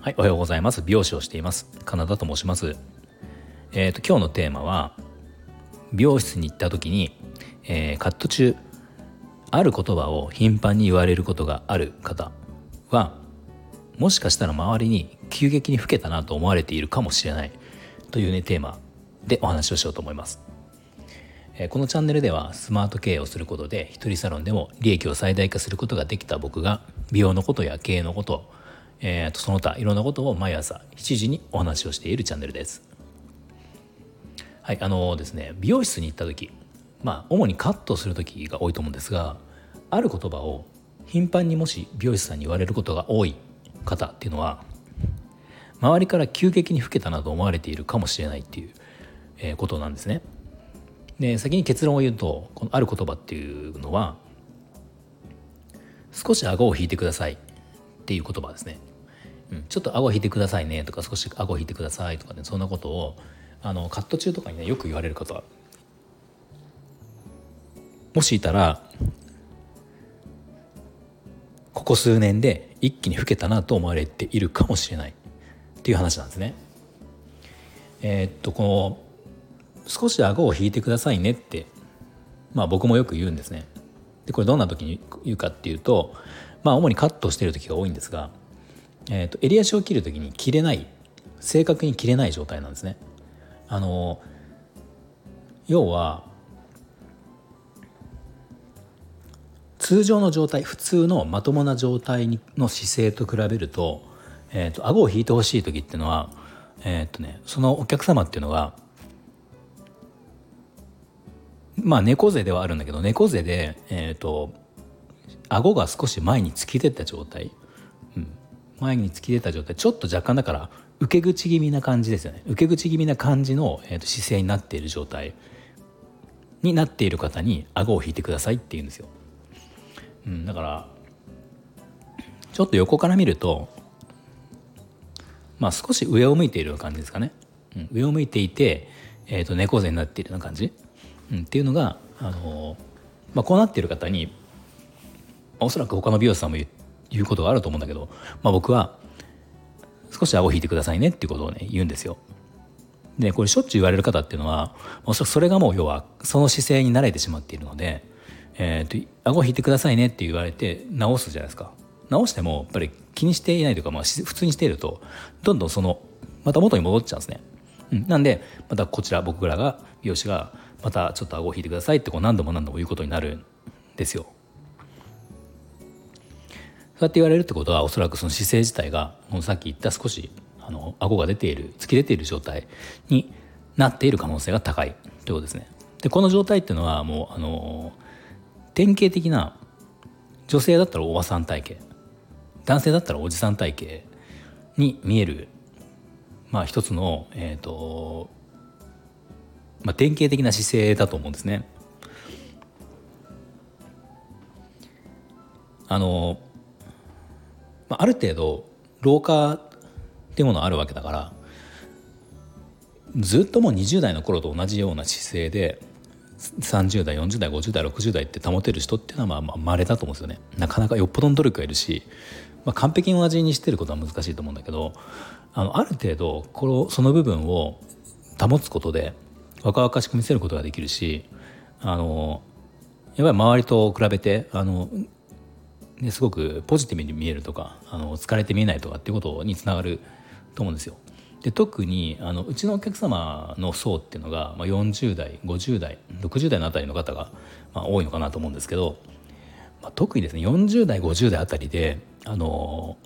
はい、おはようございます。美容師をしています。カナダと申します。えっ、ー、と今日のテーマは美容室に行った時に、えー、カット中ある言葉を頻繁に言われることがある方はもしかしたら周りに急激に老けたなと思われているかもしれないというねテーマでお話をしようと思います。このチャンネルではスマート経営をすることで一人サロンでも利益を最大化することができた僕が美容のことや経営のことえー、とその他いろんなことを毎朝7時にお話をしているチャンネルです。はいあのー、ですね美容室に行った時まあ主にカットする時が多いと思うんですがある言葉を頻繁にもし美容師さんに言われることが多い方っていうのは周りから急激に老けたなと思われているかもしれないっていう、え、ことなんですね。で先に結論を言うとこのある言葉っていうのは少し顎を引いてくださいっていう言葉ですね。うん、ちょっと顎引いてくださいねとか少し顎引いてくださいとかねそんなことをあのカット中とかにねよく言われる方もしいたらここ数年で一気に老けたなと思われているかもしれないっていう話なんですね。えー、っとこの少し顎を引いてくださいねってまあ僕もよく言うんですね。でこれどんな時に言うかっていうとまあ主にカットしてる時が多いんですがえーと、襟足を切る時に切れない正確に切れない状態なんですね。あの要は通常の状態普通のまともな状態の姿勢と比べると,、えーと、顎を引いてほしい時っていうのは、えーとね、そのお客様っていうのがまあ猫背ではあるんだけど猫背で、えーと顎が少し前に突き出た状態。うん。前に突き出た状態。ちょっと若干だから受け口気味な感じですよね。受け口気味な感じの、えーと、姿勢になっている状態。になっている方に顎を引いてくださいって言うんですよ、うん、だからちょっと横から見るとまあ少し上を向いている感じですかね、うん、上を向いていて、えーと、猫背になっているような感じ、うん、っていうのが、あのー、まあ、こうなっている方におそらく他の美容師さんも言うことがあると思うんだけど、まあ、僕は少し顎を引いてくださいねっていうことをね言うんですよ。でこれしょっちゅう言われる方っていうのはおそらくそれがもう要はその姿勢に慣れてしまっているので、えーと、顎を引いてくださいねって言われて直すじゃないですか直してもやっぱり気にしていないというか、まあ、普通にしているとどんどんそのまた元に戻っちゃうんですね。うん、なんでまたこちら僕らが美容師がまたちょっと顎を引いてくださいってこう何度も何度も言うことになるんですよ。そうやって言われるってことはおそらくその姿勢自体がもうさっき言った少しあの顎が出ている突き出ている状態になっている可能性が高いということですね。でこの状態っていうのはもうあの典型的な女性だったらおばさん体型男性だったらおじさん体型に見えるまあ一つのえっ、ー、とまあ典型的な姿勢だと思うんですね。あのまあ、ある程度老化っていうものあるわけだからずっともう20代の頃と同じような姿勢で30代40代50代60代って保てる人っていうのはまあ稀だと思うんですよねなかなかよっぽどの努力がいるし、まあ、完璧に同じにしてることは難しいと思うんだけどあのある程度このその部分を保つことで若々しく見せることができるしあのやっぱり周りと比べてあのですごくポジティブに見えるとかあの疲れて見えないとかっていうことにつながると思うんですよ。で特にあのうちのお客様の層っていうのが、まあ、40代50代60代のあたりの方が、まあ、多いのかなと思うんですけど、まあ、特にですね40代50代あたりであの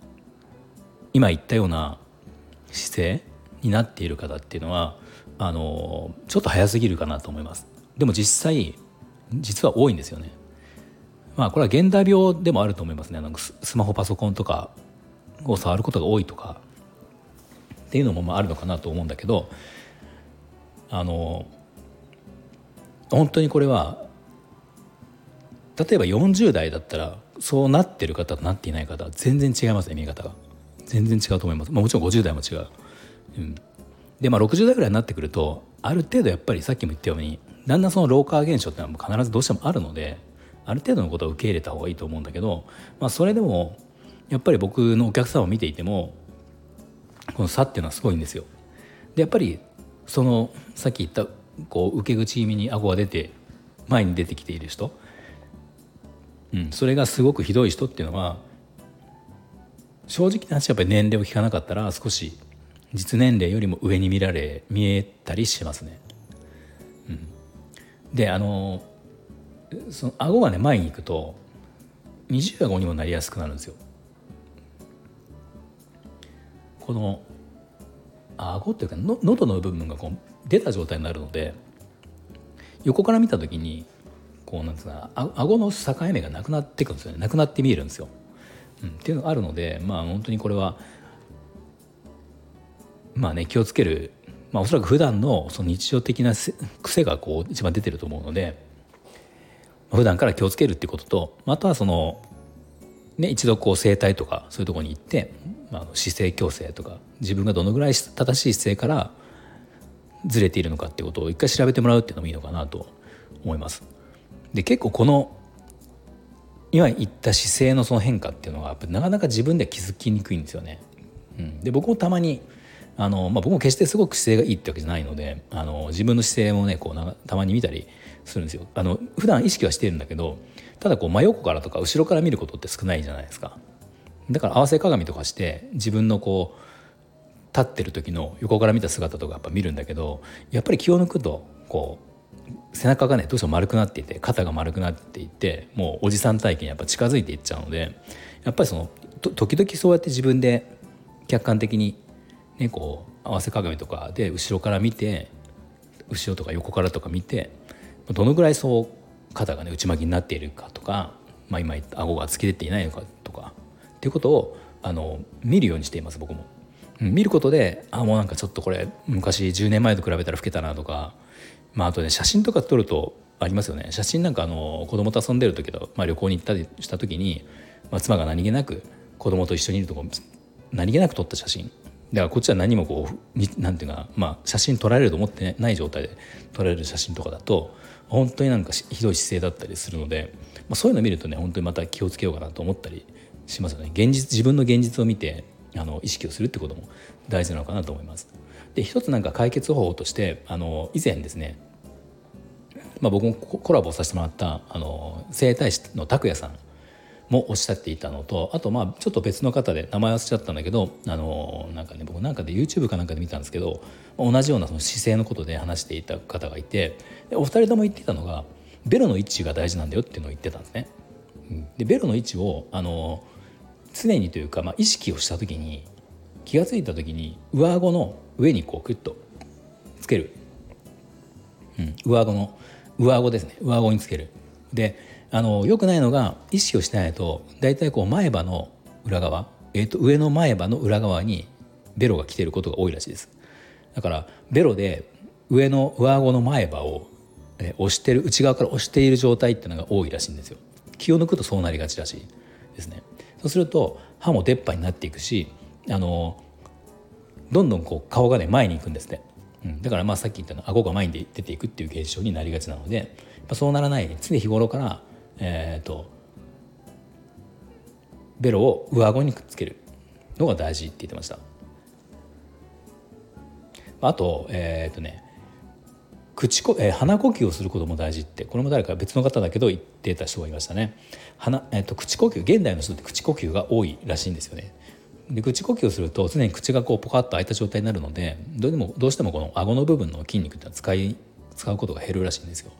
今言ったような姿勢になっている方っていうのはあのちょっと早すぎるかなと思います。でも実際実は多いんですよね。まあこれは現代病でもあると思いますねなんかスマホパソコンとかを触ることが多いとかっていうのもまああるのかなと思うんだけどあの本当にこれは例えば40代だったらそうなってる方となっていない方は全然違いますね見え方が。全然違うと思います、まあ、もちろん50代も違う、うん、でまあ60代ぐらいになってくるとある程度やっぱりさっきも言ったようにだんだんその老化現象っていうのは必ずどうしてもあるのである程度のことは受け入れた方がいいと思うんだけど、まあ、それでもやっぱり僕のお客さんを見ていてもこの差っていうのはすごいんですよ。でやっぱりそのさっき言ったこう受け口気味に顎が出て前に出てきている人、うん、それがすごくひどい人っていうのは正直な話やっぱり年齢を聞かなかったら少し実年齢よりも上に見られ見えたりしますね。うん、であのその顎がね前に行くと二重顎にもなりやすくなるんですよ。この顎っていうかの喉の部分がこう出た状態になるので横から見た時にこうなんつうか顎の境目がなくなっていくんですよねなくなって見えるんですよ。うん、っていうのがあるのでまあ本当にこれはまあね気をつける、まあ、おそらく普段のその日常的な癖がこう一番出てると思うので普段から気をつけるっていうこととあとはその、ね、一度こう整体とかそういうとこに行って、まあ、姿勢矯正とか自分がどのぐらい正しい姿勢からずれているのかっていうことを一回調べてもらうっていうのもいいのかなと思います。で結構この今言った姿勢のその変化っていうのがなかなか自分では気づきにくいんですよね。うん、で僕もたまにあの、まあ、僕も決してすごく姿勢がいいってわけじゃないのであの自分の姿勢もねこうたまに見たりするんですよ。あの普段意識はしてるんだけどただこう真横からとか後ろから見ることって少ないじゃないですか。だから合わせ鏡とかして自分のこう立ってる時の横から見た姿とかやっぱ見るんだけどやっぱり気を抜くとこう背中がねどうしても丸くなっていて肩が丸くなっていてもうおじさん体験にやっぱ近づいていっちゃうのでやっぱりその時々そうやって自分で客観的にねこう合わせ鏡とかで後ろから見て後ろとか横からとか見てどのぐらいそう肩がね内巻きになっているかとか、まあ、今顎が突き出ていないのかとかっていうことをあの見るようにしています僕も。見ることであもうなんかちょっとこれ昔10年前と比べたら老けたなとか、まあ、あとね写真とか撮るとありますよね。写真なんかあの子供と遊んでる時と、まあ、旅行に行ったりした時に、まあ、妻が何気なく子供と一緒にいるとこ何気なく撮った写真。だからこっちは何もこうなんていうか、まあ、写真撮られると思ってない状態で撮られる写真とかだと本当になんかひどい姿勢だったりするので、まあ、そういうの見るとね本当にまた気をつけようかなと思ったりしますよね。現実自分の現実を見てあの意識をするってことも大事なのかなと思います。で一つなんか解決方法としてあの以前ですね、まあ、僕もコラボさせてもらったあの整体師の拓也さんもおっしゃっていたのとあとまあちょっと別の方で名前忘れちゃったんだけどあのなんかね僕なんかで YouTube かなんかで見たんですけど同じようなその姿勢のことで話していた方がいてお二人とも言ってたのがベロの位置が大事なんだよっていうのを言ってたんですね。でベロの位置をあの常にというか、まあ、意識をした時に気が付いた時に上顎の上にこうクッとつける、うん、上顎の上顎ですね。上顎につける。であのよくないのが意識をしないと大体こう前歯の裏側、えー、と上の前歯の裏側にベロが来てることが多いらしいです。だからベロで上の上顎の前歯を押してる内側から押している状態っていうのが多いらしいんですよ。気を抜くとそうなりがちらしいですね。そうすると歯も出っ歯になっていくしあのどんどんこう顔がね前に行くんですね、うん、だからまあさっき言ったの顎が前に出ていくっていう現象になりがちなのでそうならない常日頃から、えーと、ベロを上顎にくっつけるのが大事って言ってました。あとえっ、ー、とね口こ、えー、鼻呼吸をすることも大事ってこれも誰か別の方だけど言ってた人がいましたね。鼻、えーと、口呼吸現代の人って口呼吸が多いらしいんですよね。で口呼吸をすると常に口がこうポカッと開いた状態になるのでどうもどうしてもこの顎の部分の筋肉ってのは使い使うことが減るらしいんですよ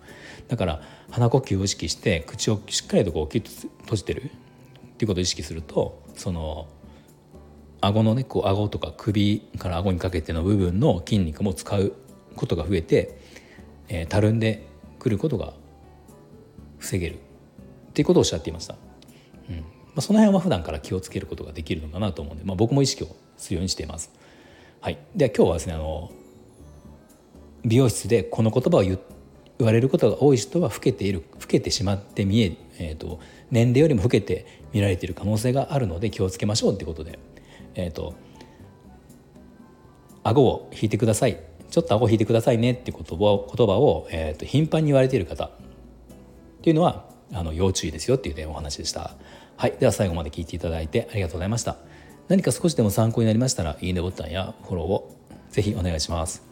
だから鼻呼吸を意識して口をしっかりとこうキュッと閉じてるっていうことを意識するとその顎のねこう顎とか首から顎にかけての部分の筋肉も使うことが増えてえー、たるんでくることが防げるっていうことをおっしゃっていました。うんあ、その辺は普段から気をつけることができるのかなと思うんで、まあ、僕も意識をするようにしています。はい、では今日はですねあの美容室でこの言葉を言言われることが多い人は老けている老けてしまって見ええーと、年齢よりも老けて見られている可能性があるので気をつけましょうっていうことで、えーと顎を引いてください。ちょっと顎引いてくださいねって言葉を言葉を、えーと、頻繁に言われている方っていうのはあの要注意ですよっていう、ね、お話でした。はいでは最後まで聞いていただいてありがとうございました。何か少しでも参考になりましたらいいねボタンやフォローをぜひお願いします。